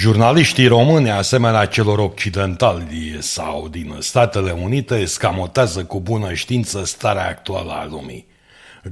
Jurnaliștii români, asemenea celor occidentali sau din Statele Unite, scamotează cu bună știință starea actuală a lumii.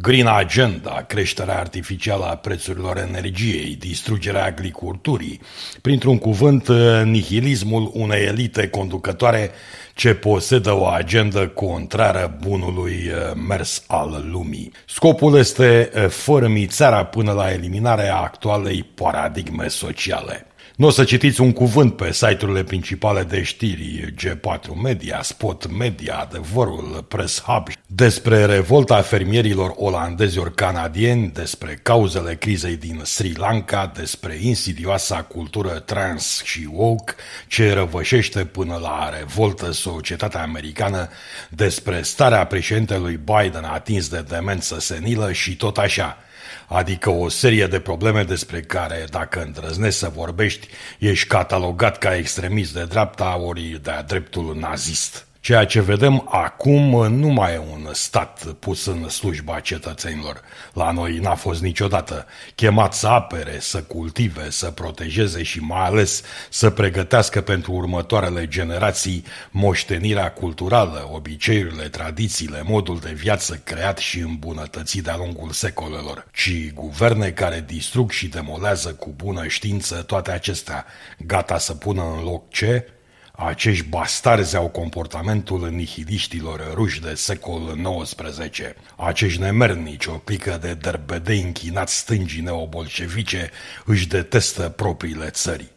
Green Agenda, creșterea artificială a prețurilor energiei, distrugerea agriculturii, printr-un cuvânt, nihilismul unei elite conducătoare ce posedă o agendă contrară bunului eh, mers al lumii. Scopul este eh, fărâmițarea până la eliminarea actualei paradigme sociale. Nu o să citiți un cuvânt pe site-urile principale de știri, G4 Media, Spot Media, Adevărul, Press Hub, despre revolta fermierilor olandezi ori canadieni, despre cauzele crizei din Sri Lanka, despre insidioasa cultură trans și woke ce răvășește până la revoltă societatea americană, despre starea președintelui Biden atins de demență senilă și tot așa – adică o serie de probleme despre care, dacă îndrăznești să vorbești, ești catalogat ca extremist de dreapta ori de-a dreptul nazist. Ceea ce vedem acum nu mai e un stat pus în slujba cetățenilor. La noi n-a fost niciodată chemat să apere, să cultive, să protejeze și mai ales să pregătească pentru următoarele generații moștenirea culturală, obiceiurile, tradițiile, modul de viață creat și îmbunătățit de-a lungul secolelor, ci guverne care distrug și demolează cu bună știință toate acestea, gata să pună în loc ce? Acești bastarzi au comportamentul nihiliștilor ruși de secol XIX. Acești nemernici, o clică de derbedei închinați stângii neobolșevice, își detestă propriile țări.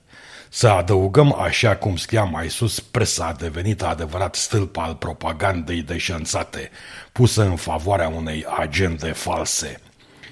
Să adăugăm, așa cum scria mai sus, presa a devenit adevărat stâlp al propagandei deșanțate, pusă în favoarea unei agende false –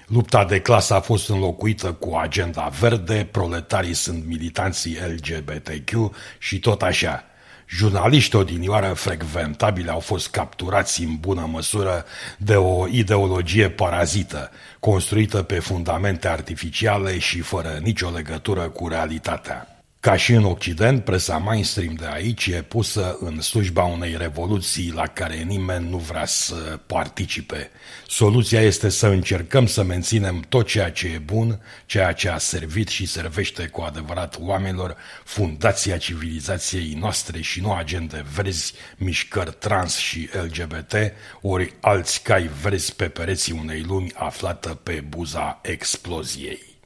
Lupta de clasă a fost înlocuită cu agenda verde, proletarii sunt militanții LGBTQ și tot așa. Jurnaliștii odinioară frecventabile au fost capturați în bună măsură de o ideologie parazită, construită pe fundamente artificiale și fără nicio legătură cu realitatea. Ca și în Occident, presa mainstream de aici e pusă în slujba unei revoluții la care nimeni nu vrea să participe. Soluția este să încercăm să menținem tot ceea ce e bun, ceea ce a servit și servește cu adevărat oamenilor, fundația civilizației noastre și nu agende verzi, mișcări trans și LGBT, ori alți cai verzi pe pereții unei lumi aflată pe buza exploziei.